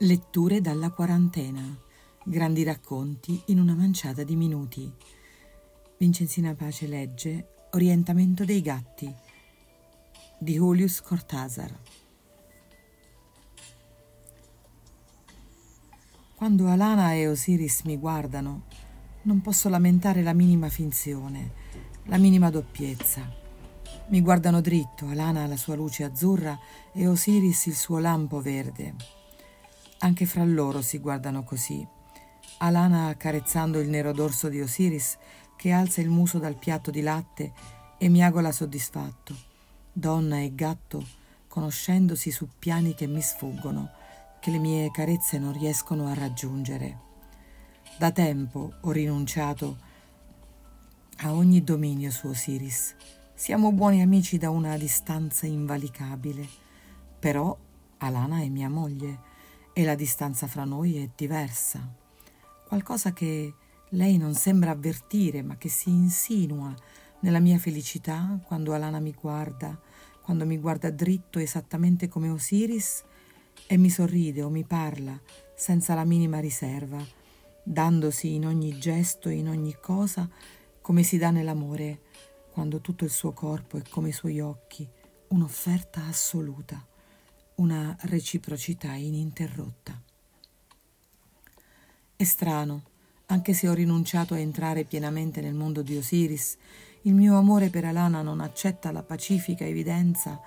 Letture dalla quarantena. Grandi racconti in una manciata di minuti. Vincenzina Pace legge Orientamento dei gatti di Julius Cortázar. Quando Alana e Osiris mi guardano, non posso lamentare la minima finzione, la minima doppiezza. Mi guardano dritto, Alana la sua luce azzurra e Osiris il suo lampo verde. Anche fra loro si guardano così. Alana accarezzando il nero dorso di Osiris, che alza il muso dal piatto di latte e miagola soddisfatto. Donna e gatto conoscendosi su piani che mi sfuggono, che le mie carezze non riescono a raggiungere. Da tempo ho rinunciato a ogni dominio su Osiris. Siamo buoni amici da una distanza invalicabile. Però Alana è mia moglie e la distanza fra noi è diversa. Qualcosa che lei non sembra avvertire, ma che si insinua nella mia felicità quando Alana mi guarda, quando mi guarda dritto esattamente come Osiris e mi sorride o mi parla senza la minima riserva, dandosi in ogni gesto e in ogni cosa come si dà nell'amore, quando tutto il suo corpo è come i suoi occhi, un'offerta assoluta una reciprocità ininterrotta. È strano, anche se ho rinunciato a entrare pienamente nel mondo di Osiris, il mio amore per Alana non accetta la pacifica evidenza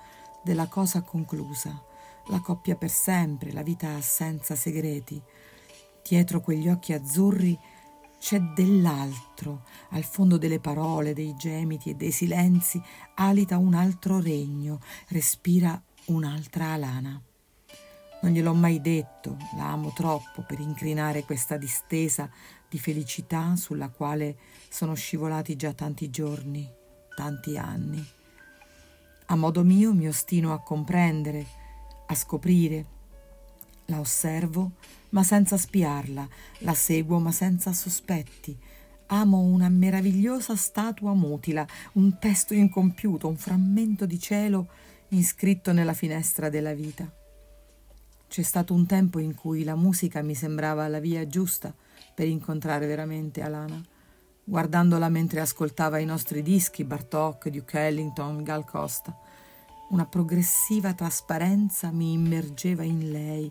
della cosa conclusa, la coppia per sempre, la vita senza segreti. Dietro quegli occhi azzurri c'è dell'altro, al fondo delle parole, dei gemiti e dei silenzi alita un altro regno, respira un'altra alana. Non gliel'ho mai detto, la amo troppo per incrinare questa distesa di felicità sulla quale sono scivolati già tanti giorni, tanti anni. A modo mio mi ostino a comprendere, a scoprire. La osservo, ma senza spiarla, la seguo, ma senza sospetti. Amo una meravigliosa statua mutila, un testo incompiuto, un frammento di cielo iscritto nella finestra della vita. C'è stato un tempo in cui la musica mi sembrava la via giusta per incontrare veramente Alana. Guardandola mentre ascoltava i nostri dischi, Bartok, Duke Ellington, Gal Costa, una progressiva trasparenza mi immergeva in lei.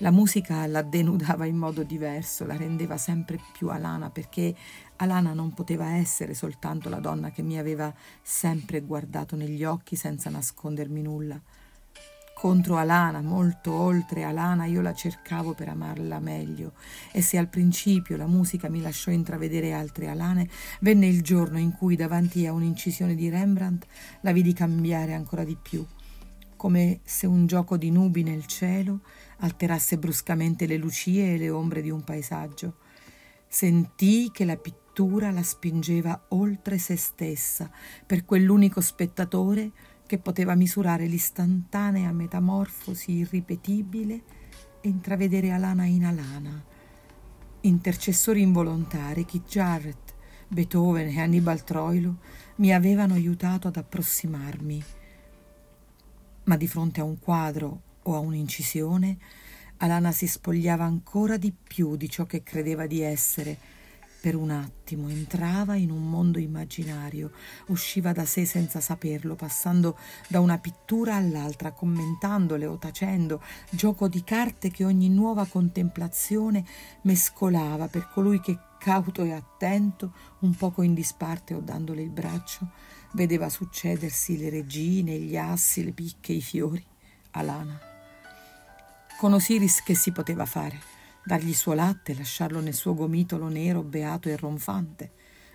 La musica la denudava in modo diverso, la rendeva sempre più Alana perché Alana non poteva essere soltanto la donna che mi aveva sempre guardato negli occhi senza nascondermi nulla. Contro Alana, molto oltre Alana, io la cercavo per amarla meglio e se al principio la musica mi lasciò intravedere altre Alane, venne il giorno in cui davanti a un'incisione di Rembrandt la vidi cambiare ancora di più, come se un gioco di nubi nel cielo alterasse bruscamente le lucie e le ombre di un paesaggio. Sentii che la pittura la spingeva oltre se stessa per quell'unico spettatore che poteva misurare l'istantanea metamorfosi irripetibile e intravedere Alana in Alana. Intercessori involontari, Keith Jarrett, Beethoven e Hannibal Troilo mi avevano aiutato ad approssimarmi. Ma di fronte a un quadro o a un'incisione, Alana si spogliava ancora di più di ciò che credeva di essere per un attimo entrava in un mondo immaginario, usciva da sé senza saperlo, passando da una pittura all'altra, commentandole o tacendo, gioco di carte che ogni nuova contemplazione mescolava per colui che, cauto e attento, un poco in disparte o dandole il braccio, vedeva succedersi le regine, gli assi, le picche, i fiori. Alana. Con Osiris che si poteva fare? dargli suo latte, lasciarlo nel suo gomitolo nero, beato e ronfante.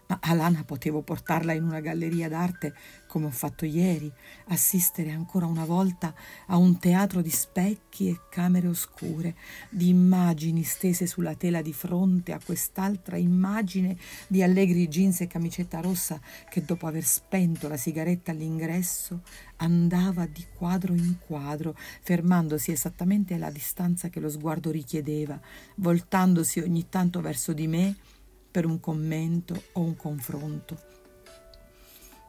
Ma Alana potevo portarla in una galleria d'arte come ho fatto ieri, assistere ancora una volta a un teatro di specchi e camere oscure, di immagini stese sulla tela di fronte a quest'altra immagine di allegri jeans e camicetta rossa che dopo aver spento la sigaretta all'ingresso andava di quadro in quadro, fermandosi esattamente alla distanza che lo sguardo richiedeva, voltandosi ogni tanto verso di me per un commento o un confronto.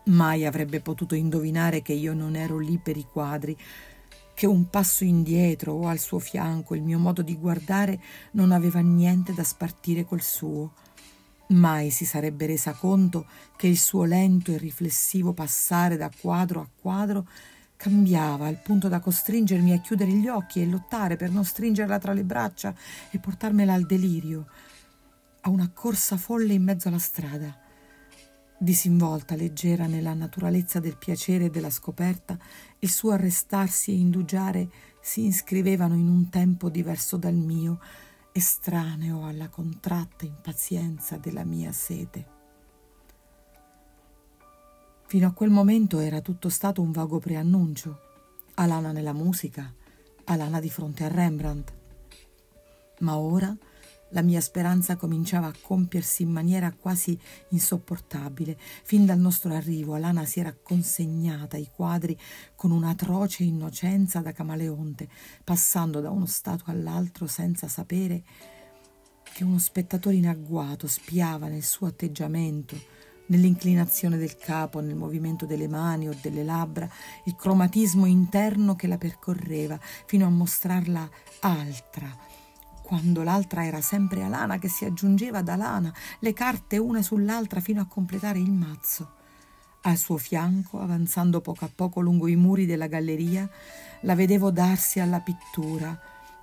Mai avrebbe potuto indovinare che io non ero lì per i quadri, che un passo indietro o al suo fianco il mio modo di guardare non aveva niente da spartire col suo. Mai si sarebbe resa conto che il suo lento e riflessivo passare da quadro a quadro cambiava al punto da costringermi a chiudere gli occhi e lottare per non stringerla tra le braccia e portarmela al delirio, a una corsa folle in mezzo alla strada. Disinvolta, leggera nella naturalezza del piacere e della scoperta, il suo arrestarsi e indugiare si iscrivevano in un tempo diverso dal mio, estraneo alla contratta impazienza della mia sete. Fino a quel momento era tutto stato un vago preannuncio. Alana nella musica, Alana di fronte a Rembrandt. Ma ora la mia speranza cominciava a compiersi in maniera quasi insopportabile. Fin dal nostro arrivo Alana si era consegnata ai quadri con un'atroce innocenza da camaleonte, passando da uno stato all'altro senza sapere che uno spettatore in agguato spiava nel suo atteggiamento, nell'inclinazione del capo, nel movimento delle mani o delle labbra, il cromatismo interno che la percorreva fino a mostrarla altra quando l'altra era sempre Alana che si aggiungeva ad Alana, le carte una sull'altra fino a completare il mazzo. Al suo fianco, avanzando poco a poco lungo i muri della galleria, la vedevo darsi alla pittura.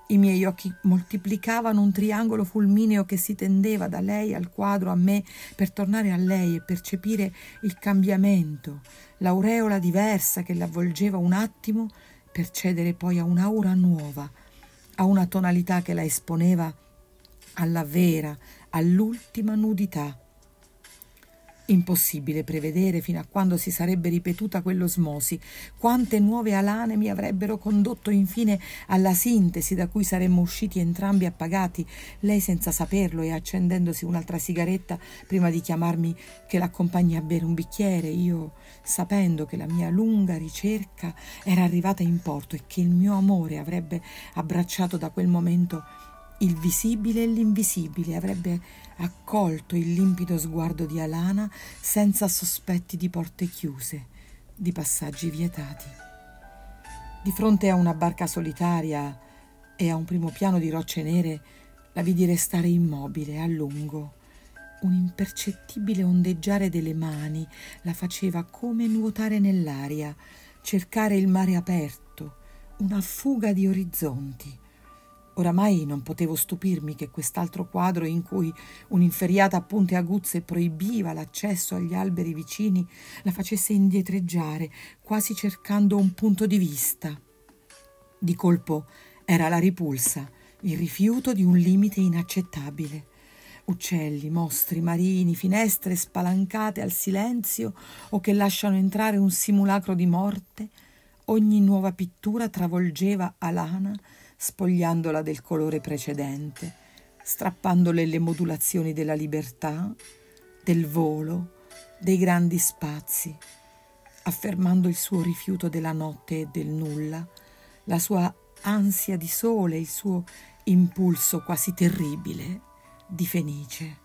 I miei occhi moltiplicavano un triangolo fulmineo che si tendeva da lei al quadro a me per tornare a lei e percepire il cambiamento, l'aureola diversa che l'avvolgeva un attimo per cedere poi a un'aura nuova, a una tonalità che la esponeva alla vera, all'ultima nudità. Impossibile prevedere fino a quando si sarebbe ripetuta quell'osmosi, quante nuove alane mi avrebbero condotto infine alla sintesi da cui saremmo usciti entrambi appagati, lei senza saperlo e accendendosi un'altra sigaretta prima di chiamarmi che l'accompagni a bere un bicchiere, io sapendo che la mia lunga ricerca era arrivata in porto e che il mio amore avrebbe abbracciato da quel momento il visibile e l'invisibile, avrebbe accolto il limpido sguardo di Alana senza sospetti di porte chiuse, di passaggi vietati. Di fronte a una barca solitaria e a un primo piano di rocce nere la vidi restare immobile a lungo. Un impercettibile ondeggiare delle mani la faceva come nuotare nell'aria, cercare il mare aperto, una fuga di orizzonti. Oramai non potevo stupirmi che quest'altro quadro in cui un'inferiata a punte aguzze proibiva l'accesso agli alberi vicini la facesse indietreggiare, quasi cercando un punto di vista. Di colpo era la ripulsa, il rifiuto di un limite inaccettabile. Uccelli, mostri marini, finestre spalancate al silenzio o che lasciano entrare un simulacro di morte, ogni nuova pittura travolgeva Alana spogliandola del colore precedente, strappandole le modulazioni della libertà, del volo, dei grandi spazi, affermando il suo rifiuto della notte e del nulla, la sua ansia di sole, il suo impulso quasi terribile di fenice.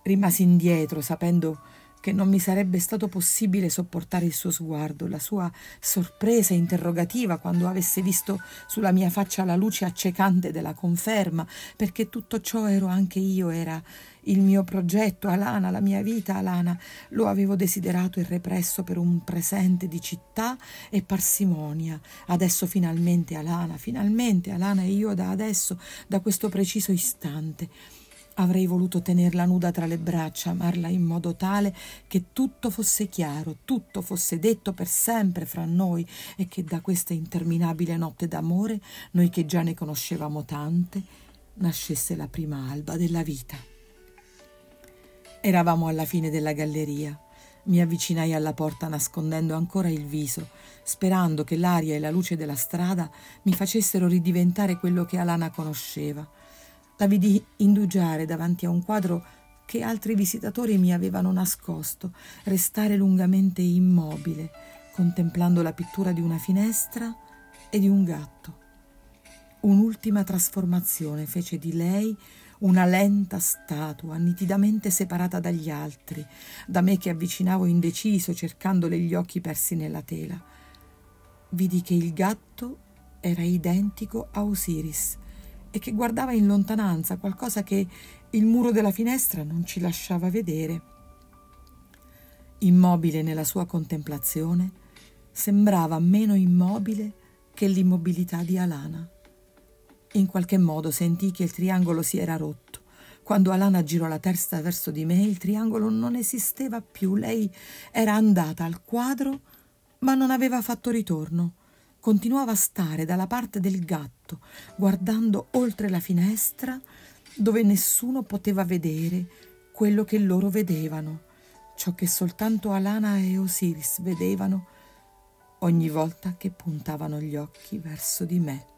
Rimasi indietro sapendo che non mi sarebbe stato possibile sopportare il suo sguardo, la sua sorpresa interrogativa quando avesse visto sulla mia faccia la luce accecante della conferma, perché tutto ciò ero anche io, era il mio progetto, Alana, la mia vita, Alana, lo avevo desiderato e represso per un presente di città e parsimonia. Adesso finalmente, Alana, finalmente, Alana e io da adesso, da questo preciso istante. Avrei voluto tenerla nuda tra le braccia, amarla in modo tale che tutto fosse chiaro, tutto fosse detto per sempre fra noi e che da questa interminabile notte d'amore, noi che già ne conoscevamo tante, nascesse la prima alba della vita. Eravamo alla fine della galleria. Mi avvicinai alla porta nascondendo ancora il viso, sperando che l'aria e la luce della strada mi facessero ridiventare quello che Alana conosceva la vidi indugiare davanti a un quadro che altri visitatori mi avevano nascosto, restare lungamente immobile, contemplando la pittura di una finestra e di un gatto. Un'ultima trasformazione fece di lei una lenta statua, nitidamente separata dagli altri, da me che avvicinavo indeciso, cercandole gli occhi persi nella tela. Vidi che il gatto era identico a Osiris e che guardava in lontananza qualcosa che il muro della finestra non ci lasciava vedere. Immobile nella sua contemplazione, sembrava meno immobile che l'immobilità di Alana. In qualche modo sentì che il triangolo si era rotto. Quando Alana girò la testa verso di me, il triangolo non esisteva più. Lei era andata al quadro, ma non aveva fatto ritorno. Continuava a stare dalla parte del gatto, guardando oltre la finestra, dove nessuno poteva vedere quello che loro vedevano, ciò che soltanto Alana e Osiris vedevano ogni volta che puntavano gli occhi verso di me.